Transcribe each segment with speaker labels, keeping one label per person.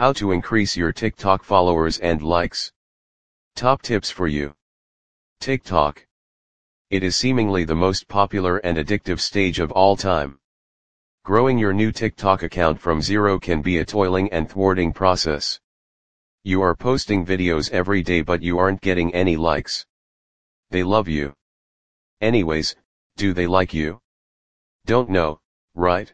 Speaker 1: How to increase your TikTok followers and likes. Top tips for you. TikTok. It is seemingly the most popular and addictive stage of all time. Growing your new TikTok account from zero can be a toiling and thwarting process. You are posting videos every day but you aren't getting any likes. They love you. Anyways, do they like you? Don't know, right?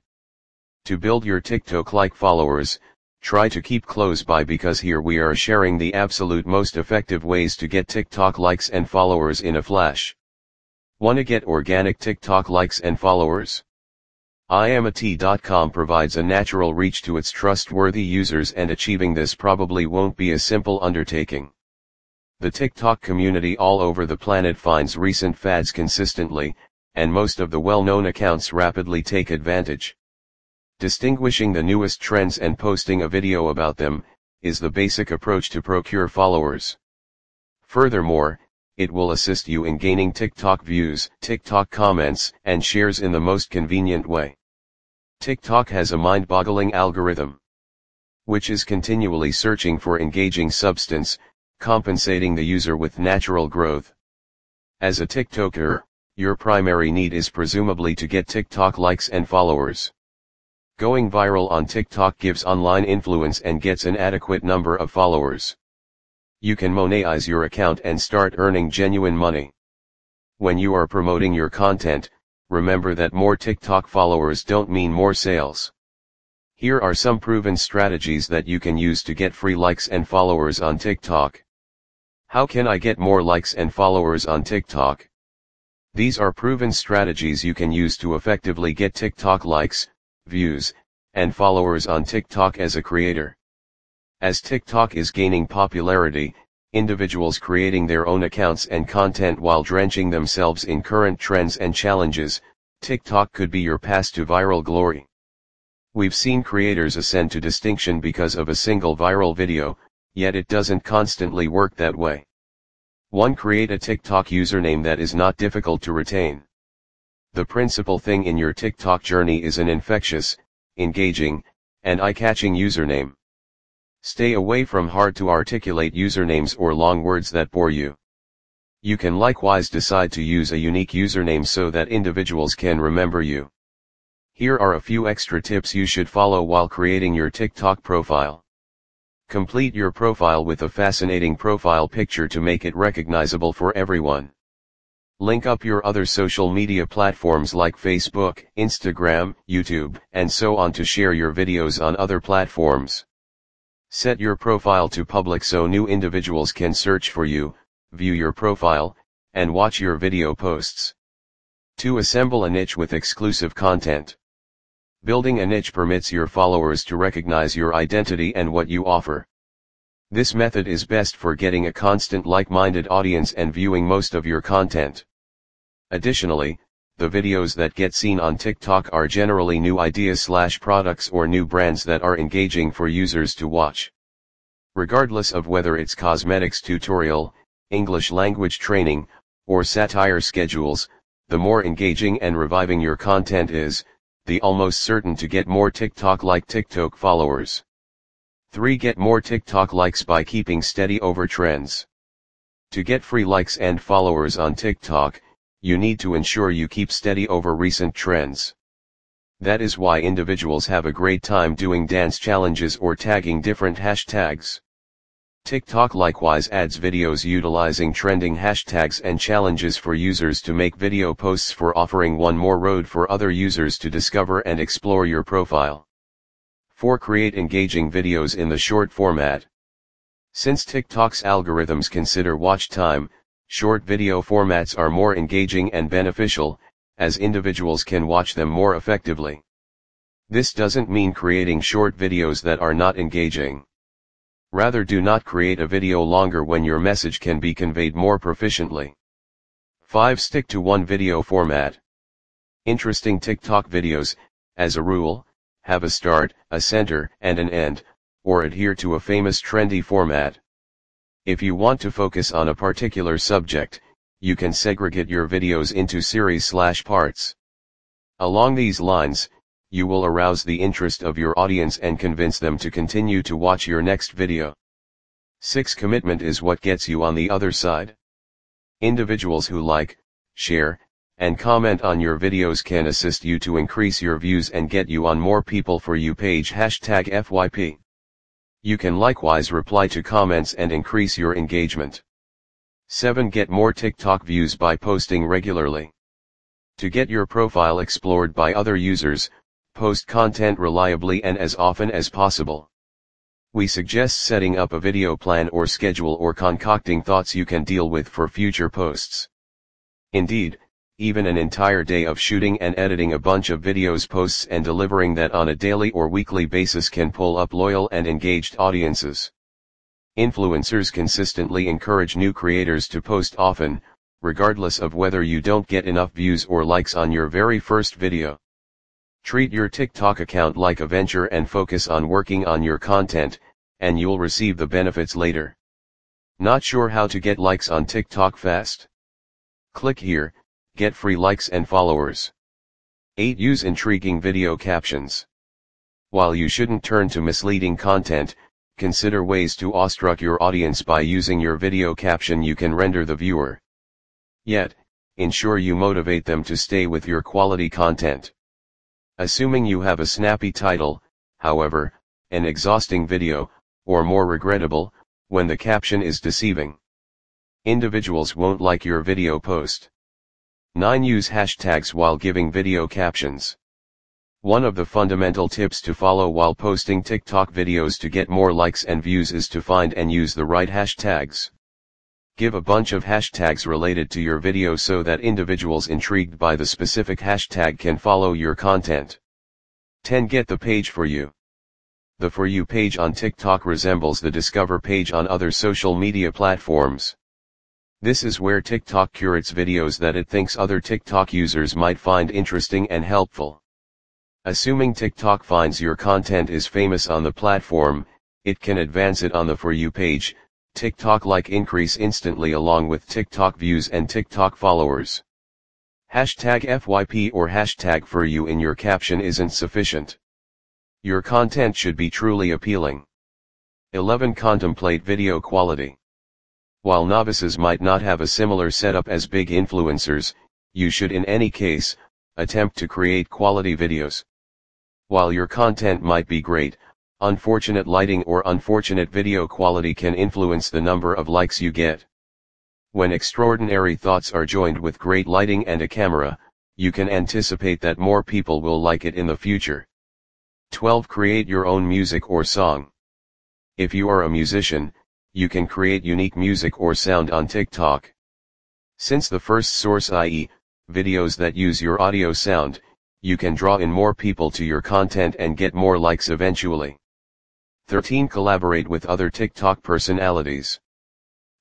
Speaker 1: To build your TikTok like followers, try to keep close by because here we are sharing the absolute most effective ways to get TikTok likes and followers in a flash. Wanna get organic TikTok likes and followers? IamAT.com provides a natural reach to its trustworthy users and achieving this probably won't be a simple undertaking. The TikTok community all over the planet finds recent fads consistently, and most of the well-known accounts rapidly take advantage. Distinguishing the newest trends and posting a video about them, is the basic approach to procure followers. Furthermore, it will assist you in gaining TikTok views, TikTok comments, and shares in the most convenient way. TikTok has a mind-boggling algorithm, which is continually searching for engaging substance, compensating the user with natural growth. As a TikToker, your primary need is presumably to get TikTok likes and followers. Going viral on TikTok gives online influence and gets an adequate number of followers. You can monetize your account and start earning genuine money. When you are promoting your content, remember that more TikTok followers don't mean more sales. Here are some proven strategies that you can use to get free likes and followers on TikTok. How can I get more likes and followers on TikTok? These are proven strategies you can use to effectively get TikTok likes, views, and followers on TikTok as a creator. As TikTok is gaining popularity, individuals creating their own accounts and content while drenching themselves in current trends and challenges, TikTok could be your path to viral glory. We've seen creators ascend to distinction because of a single viral video, yet it doesn't constantly work that way. 1. Create a TikTok username that is not difficult to retain. The principal thing in your TikTok journey is an infectious, engaging, and eye-catching username. Stay away from hard to articulate usernames or long words that bore you. You can likewise decide to use a unique username so that individuals can remember you. Here are a few extra tips you should follow while creating your TikTok profile. Complete your profile with a fascinating profile picture to make it recognizable for everyone. Link up your other social media platforms like Facebook, Instagram, YouTube, and so on to share your videos on other platforms. Set your profile to public so new individuals can search for you, view your profile, and watch your video posts. To assemble a niche with exclusive content. Building a niche permits your followers to recognize your identity and what you offer. This method is best for getting a constant like-minded audience and viewing most of your content. Additionally, the videos that get seen on TikTok are generally new ideas slash products or new brands that are engaging for users to watch. Regardless of whether it's cosmetics tutorial, English language training, or satire schedules, the more engaging and reviving your content is, the almost certain to get more TikTok like TikTok followers. 3. Get more TikTok likes by keeping steady over trends. To get free likes and followers on TikTok, you need to ensure you keep steady over recent trends. That is why individuals have a great time doing dance challenges or tagging different hashtags. TikTok likewise adds videos utilizing trending hashtags and challenges for users to make video posts for offering one more road for other users to discover and explore your profile. 4. Create engaging videos in the short format. Since TikTok's algorithms consider watch time, Short video formats are more engaging and beneficial, as individuals can watch them more effectively. This doesn't mean creating short videos that are not engaging. Rather do not create a video longer when your message can be conveyed more proficiently. 5. Stick to one video format. Interesting TikTok videos, as a rule, have a start, a center, and an end, or adhere to a famous trendy format. If you want to focus on a particular subject, you can segregate your videos into series slash parts. Along these lines, you will arouse the interest of your audience and convince them to continue to watch your next video. 6. Commitment is what gets you on the other side. Individuals who like, share, and comment on your videos can assist you to increase your views and get you on more people for you page hashtag FYP. You can likewise reply to comments and increase your engagement. 7. Get more TikTok views by posting regularly. To get your profile explored by other users, post content reliably and as often as possible. We suggest setting up a video plan or schedule or concocting thoughts you can deal with for future posts. Indeed, even an entire day of shooting and editing a bunch of videos posts and delivering that on a daily or weekly basis can pull up loyal and engaged audiences. Influencers consistently encourage new creators to post often, regardless of whether you don't get enough views or likes on your very first video. Treat your TikTok account like a venture and focus on working on your content, and you'll receive the benefits later. Not sure how to get likes on TikTok fast? Click here, get free likes and followers. 8. Use intriguing video captions. While you shouldn't turn to misleading content, consider ways to awestruck your audience by using your video caption you can render the viewer. Yet, ensure you motivate them to stay with your quality content. Assuming you have a snappy title, however, an exhausting video, or more regrettable, when the caption is deceiving. Individuals won't like your video post. 9. Use hashtags while giving video captions. One of the fundamental tips to follow while posting TikTok videos to get more likes and views is to find and use the right hashtags. Give a bunch of hashtags related to your video so that individuals intrigued by the specific hashtag can follow your content. 10. Get the page for you. The For You page on TikTok resembles the Discover page on other social media platforms. This is where TikTok curates videos that it thinks other TikTok users might find interesting and helpful. Assuming TikTok finds your content is famous on the platform, it can advance it on the For You page, TikTok like increase instantly along with TikTok views and TikTok followers. Hashtag FYP or hashtag for you in your caption isn't sufficient. Your content should be truly appealing. 11. Contemplate video quality. While novices might not have a similar setup as big influencers, you should in any case, attempt to create quality videos. While your content might be great, unfortunate lighting or unfortunate video quality can influence the number of likes you get. When extraordinary thoughts are joined with great lighting and a camera, you can anticipate that more people will like it in the future. 12. Create your own music or song. If you are a musician, you can create unique music or sound on TikTok. Since the first source i.e., videos that use your audio sound, you can draw in more people to your content and get more likes eventually. 13. Collaborate with other TikTok personalities.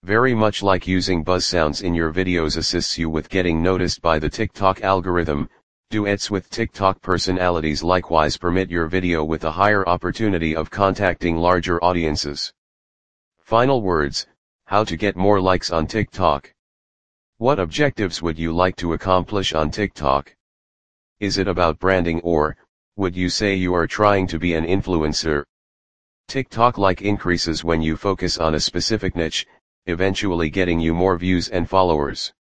Speaker 1: Very much like using buzz sounds in your videos assists you with getting noticed by the TikTok algorithm, duets with TikTok personalities likewise permit your video with a higher opportunity of contacting larger audiences. Final words, how to get more likes on TikTok. What objectives would you like to accomplish on TikTok? Is it about branding or, would you say you are trying to be an influencer? TikTok like increases when you focus on a specific niche, eventually getting you more views and followers.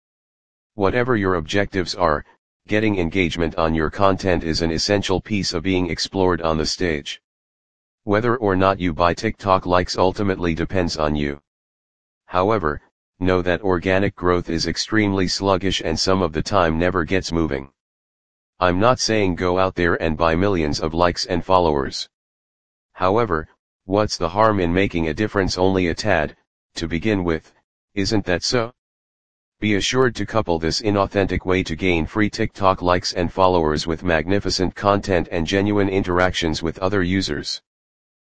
Speaker 1: Whatever your objectives are, getting engagement on your content is an essential piece of being explored on the stage. Whether or not you buy TikTok likes ultimately depends on you. However, know that organic growth is extremely sluggish and some of the time never gets moving. I'm not saying go out there and buy millions of likes and followers. However, what's the harm in making a difference only a tad, to begin with, isn't that so? Be assured to couple this inauthentic way to gain free TikTok likes and followers with magnificent content and genuine interactions with other users.